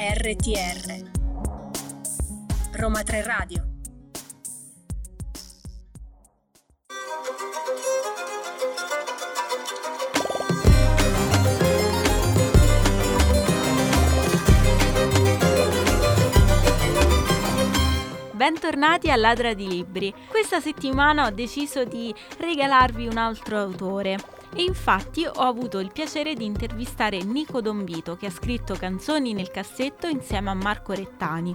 RTR Roma 3 Radio Bentornati a Ladra di Libri. Questa settimana ho deciso di regalarvi un altro autore. E infatti ho avuto il piacere di intervistare Nico Dombito che ha scritto Canzoni nel cassetto insieme a Marco Rettani.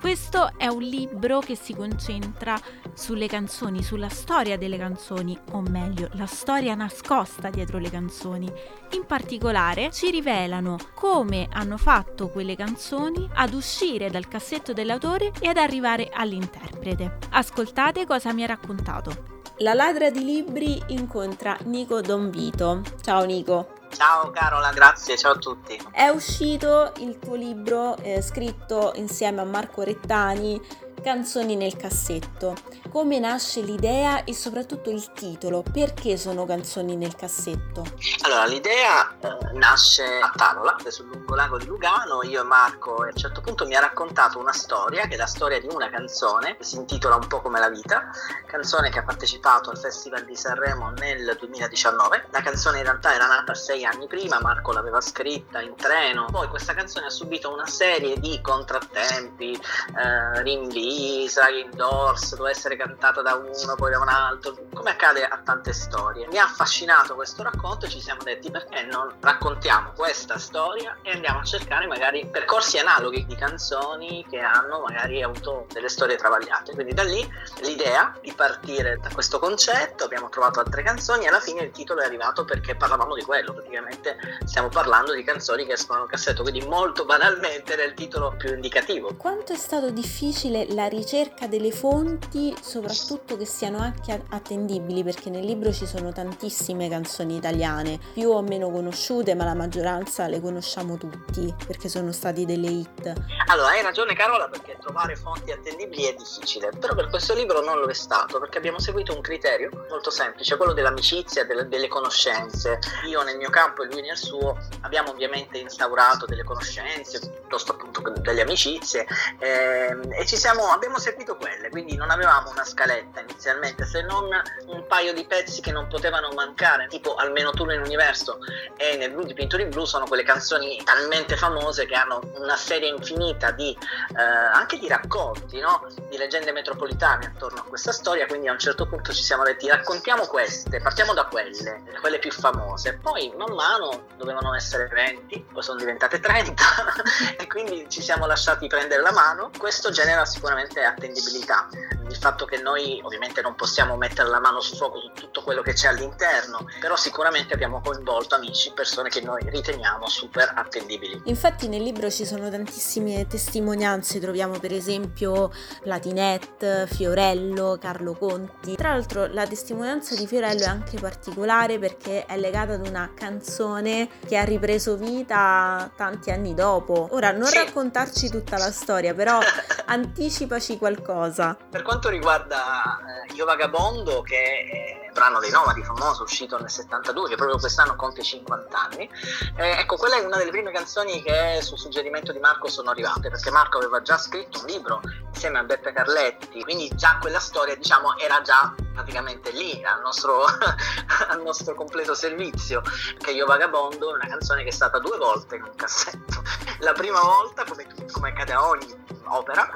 Questo è un libro che si concentra sulle canzoni, sulla storia delle canzoni, o meglio, la storia nascosta dietro le canzoni. In particolare ci rivelano come hanno fatto quelle canzoni ad uscire dal cassetto dell'autore e ad arrivare all'interprete. Ascoltate cosa mi ha raccontato. La ladra di libri incontra Nico Donvito. Ciao Nico. Ciao Carola, grazie, ciao a tutti. È uscito il tuo libro eh, scritto insieme a Marco Rettani, Canzoni nel cassetto. Come nasce l'idea e soprattutto il titolo? Perché sono canzoni nel cassetto? Allora, l'idea eh, nasce a Tavola, sul lungolago di Lugano. Io e Marco a un certo punto mi ha raccontato una storia, che è la storia di una canzone, che si intitola Un po' come la vita, canzone che ha partecipato al Festival di Sanremo nel 2019. La canzone in realtà era nata sei anni prima, Marco l'aveva scritta in treno. Poi questa canzone ha subito una serie di contrattempi, eh, rinvii sai, indoors, doveva essere cantata da uno, poi da un altro, come accade a tante storie. Mi ha affascinato questo racconto e ci siamo detti perché non raccontiamo questa storia e andiamo a cercare magari percorsi analoghi di canzoni che hanno magari avuto delle storie travagliate. Quindi da lì l'idea di partire da questo concetto, abbiamo trovato altre canzoni e alla fine il titolo è arrivato perché parlavamo di quello, praticamente stiamo parlando di canzoni che escono dal cassetto, quindi molto banalmente era il titolo più indicativo. Quanto è stato difficile la ricerca delle fonti, soprattutto che siano anche attendibili, perché nel libro ci sono tantissime canzoni italiane, più o meno conosciute, ma la maggioranza le conosciamo tutti, perché sono stati delle hit. Allora, hai ragione Carola, perché trovare fonti attendibili è difficile, però per questo libro non lo è stato, perché abbiamo seguito un criterio molto semplice, quello dell'amicizia, delle, delle conoscenze. Io nel mio campo e lui nel suo abbiamo ovviamente instaurato delle conoscenze, piuttosto appunto delle amicizie, eh, e siamo abbiamo seguito quelle, quindi non avevamo una scaletta inizialmente, se non un paio di pezzi che non potevano mancare, tipo Almeno tu nell'universo e nel blu di Pintori Blu sono quelle canzoni talmente famose che hanno una serie infinita di eh, anche di racconti, no? di leggende metropolitane attorno a questa storia, quindi a un certo punto ci siamo detti raccontiamo queste, partiamo da quelle, quelle più famose, poi man mano dovevano essere 20, poi sono diventate 30 e quindi ci siamo lasciati prendere la mano, questo genera sicuramente attendibilità. Il fatto che noi ovviamente non possiamo mettere la mano sul fuoco su tutto quello che c'è all'interno, però sicuramente abbiamo coinvolto amici, persone che noi riteniamo super attendibili. Infatti nel libro ci sono tantissime testimonianze, troviamo per esempio Latinette, Fiorello, Carlo Conti. Tra l'altro la testimonianza di Fiorello è anche particolare perché è legata ad una canzone che ha ripreso vita tanti anni dopo. Ora non sì. raccontarci tutta la storia, però anticipaci qualcosa. Per quanto riguarda eh, Io Vagabondo, che è un brano dei Nomadi famoso, uscito nel 72, che proprio quest'anno compie 50 anni, eh, ecco, quella è una delle prime canzoni che su suggerimento di Marco sono arrivate, perché Marco aveva già scritto un libro insieme a Beppe Carletti, quindi già quella storia, diciamo, era già praticamente lì, al nostro, al nostro completo servizio, che Io Vagabondo è una canzone che è stata due volte in un cassetto. La prima volta, come, come accade a ogni opera,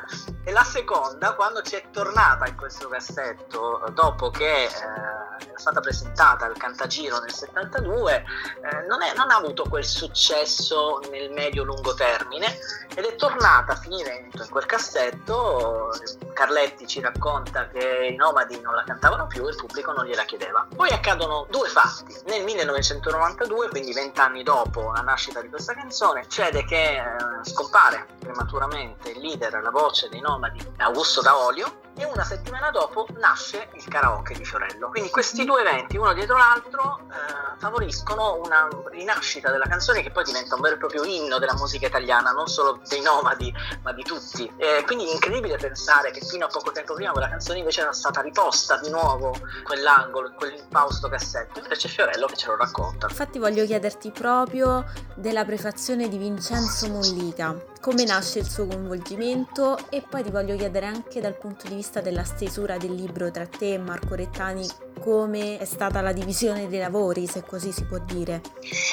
e la seconda quando ci è tornata in questo cassetto dopo che eh, è stata presentata al Cantagiro nel 72 eh, non, è, non, ha avuto quel successo nel medio-lungo termine ed è tornata a finire in quel cassetto. Carletti ci racconta che i nomadi non la cantavano più e il pubblico non gliela chiedeva. Poi accadono due fatti. Nel 1992 quindi vent'anni dopo la nascita di questa canzone succede che eh, scompare prematuramente leader la voce dei nomadi Augusto D'Aolio e una settimana dopo nasce il karaoke di Fiorello. Quindi questi due eventi, uno dietro l'altro, eh, favoriscono una rinascita della canzone che poi diventa un vero e proprio inno della musica italiana, non solo dei nomadi, ma di tutti. Eh, quindi è incredibile pensare che fino a poco tempo prima quella canzone invece era stata riposta di nuovo in quell'angolo, in quell'impausto cassetto, invece c'è Fiorello che ce lo racconta. Infatti voglio chiederti proprio della prefazione di Vincenzo Mollica, come nasce il suo coinvolgimento e poi ti voglio chiedere anche dal punto di vista della stesura del libro tra te e Marco Rettani come è stata la divisione dei lavori, se così si può dire.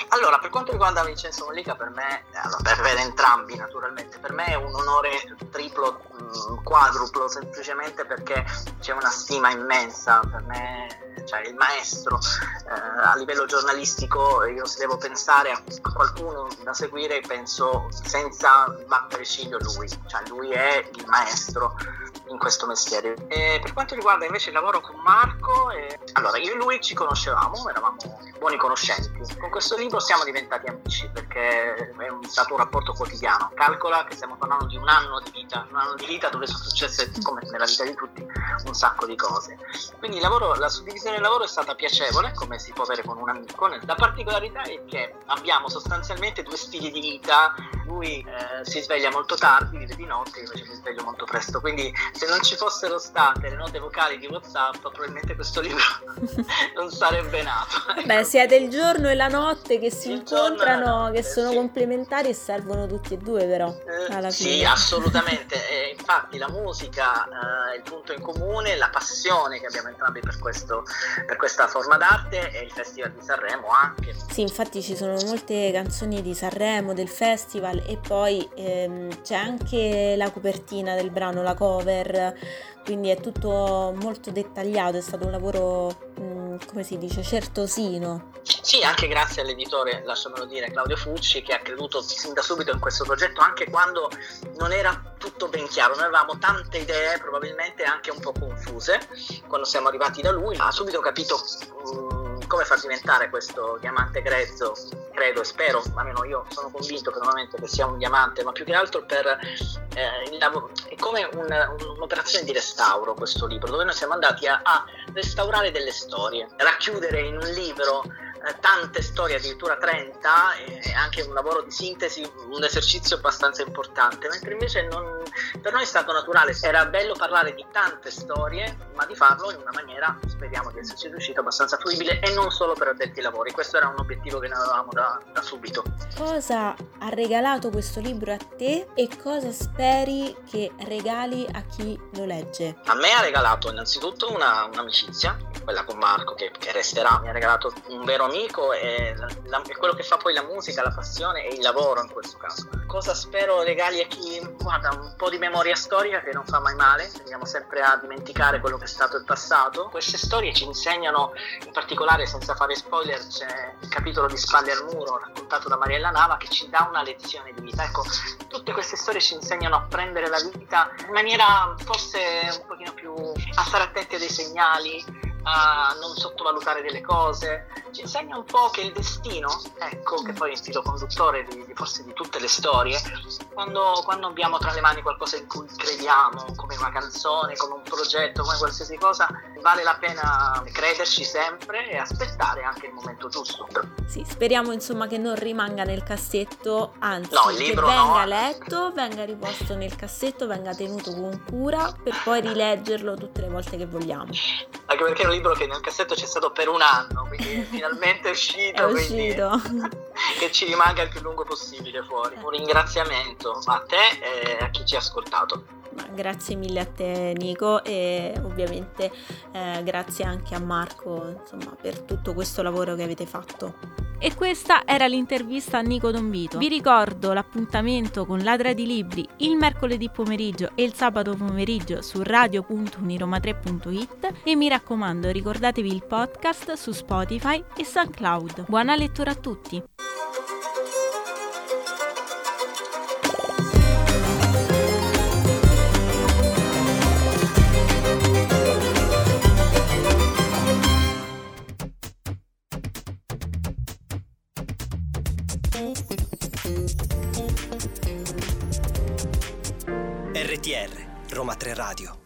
Allora, per quanto riguarda Vincenzo Mollica, per me, per, per, entrambi naturalmente, per me è un onore triplo, mm, quadruplo, semplicemente perché c'è una stima immensa, per me cioè il maestro eh, a livello giornalistico io se devo pensare a qualcuno da seguire penso senza battere ciglio lui, cioè lui è il maestro in questo mestiere. E per quanto riguarda invece il lavoro con Marco, eh, allora io e lui ci conoscevamo, eravamo buoni conoscenti. Con questo libro siamo diventati amici perché è stato un rapporto quotidiano. Calcola che stiamo parlando di un anno di vita, un anno di vita dove sono successe, come nella vita di tutti, un sacco di cose. Quindi lavoro, la suddivisione del lavoro è stata piacevole, come si può avere con un amico. La particolarità è che abbiamo sostanzialmente due stili di vita. Lui eh, si sveglia molto tardi, vive di notte, io invece mi sveglio molto presto. Quindi se non ci fossero state le note vocali di WhatsApp, probabilmente questo libro non sarebbe nato. Beh, siete il giorno e la notte che si il incontrano, che sono sì. complementari e servono tutti e due, però. Eh, alla fine. Sì, assolutamente. Infatti, la musica eh, il punto in comune, la passione che abbiamo entrambi per, questo, per questa forma d'arte e il Festival di Sanremo anche. Sì, infatti ci sono molte canzoni di Sanremo, del festival e poi ehm, c'è anche la copertina del brano, la cover quindi è tutto molto dettagliato, è stato un lavoro, mm, come si dice, certosino. Sì, anche grazie all'editore, lasciamelo dire, Claudio Fucci, che ha creduto sin da subito in questo progetto, anche quando non era tutto ben chiaro. Noi avevamo tante idee, probabilmente anche un po' confuse, quando siamo arrivati da lui. Ha subito capito um, come far diventare questo diamante grezzo, credo e spero, almeno io sono convinto personalmente che sia un diamante, ma più che altro per eh, il lavoro, è come un, un'operazione di restauro questo libro, dove noi siamo andati a, a restaurare delle storie, racchiudere in un libro tante storie, addirittura 30, e anche un lavoro di sintesi, un esercizio abbastanza importante, mentre invece non, per noi è stato naturale, era bello parlare di tante storie, ma di farlo in una maniera, speriamo di esserci riusciti, abbastanza fruibile e non solo per addetti ai lavori, questo era un obiettivo che noi avevamo da, da subito. Cosa ha regalato questo libro a te e cosa speri che regali a chi lo legge? A me ha regalato innanzitutto una, un'amicizia, quella con Marco che, che resterà, mi ha regalato un vero amico è, la, è, quello che fa poi la musica, la passione e il lavoro in questo caso. Cosa spero regali a chi guarda un po' di memoria storica che non fa mai male, tendiamo sempre a dimenticare quello che è stato il passato. Queste storie ci insegnano, in particolare senza fare spoiler, c'è il capitolo di Spalle al muro raccontato da Mariella Nava che ci dà una lezione di vita. Ecco, tutte queste storie ci insegnano a prendere la vita in maniera forse un pochino più a stare attenti a dei segnali, a non sottovalutare delle cose, ci insegna un po' che il destino, ecco, che poi è il filo conduttore di, di forse di tutte le storie, quando, quando, abbiamo tra le mani qualcosa in cui crediamo, come una canzone, come un progetto, come qualsiasi cosa, vale la pena crederci sempre e aspettare anche il momento giusto. Sì, speriamo insomma che non rimanga nel cassetto, anzi no, che venga no. letto, venga riposto nel cassetto, venga tenuto con cura per poi rileggerlo tutte le volte che vogliamo. Anche perché è un libro che nel cassetto c'è stato per un anno, quindi finalmente è uscito. è uscito. che ci rimanga il più lungo possibile fuori. Un ringraziamento a te e a chi ci ha ascoltato. Grazie mille a te Nico e ovviamente eh, grazie anche a Marco insomma, per tutto questo lavoro che avete fatto. E questa era l'intervista a Nico Dombito. Vi ricordo l'appuntamento con Ladra di Libri il mercoledì pomeriggio e il sabato pomeriggio su radio.uniroma3.it e mi raccomando ricordatevi il podcast su Spotify e SoundCloud. Buona lettura a tutti! Radio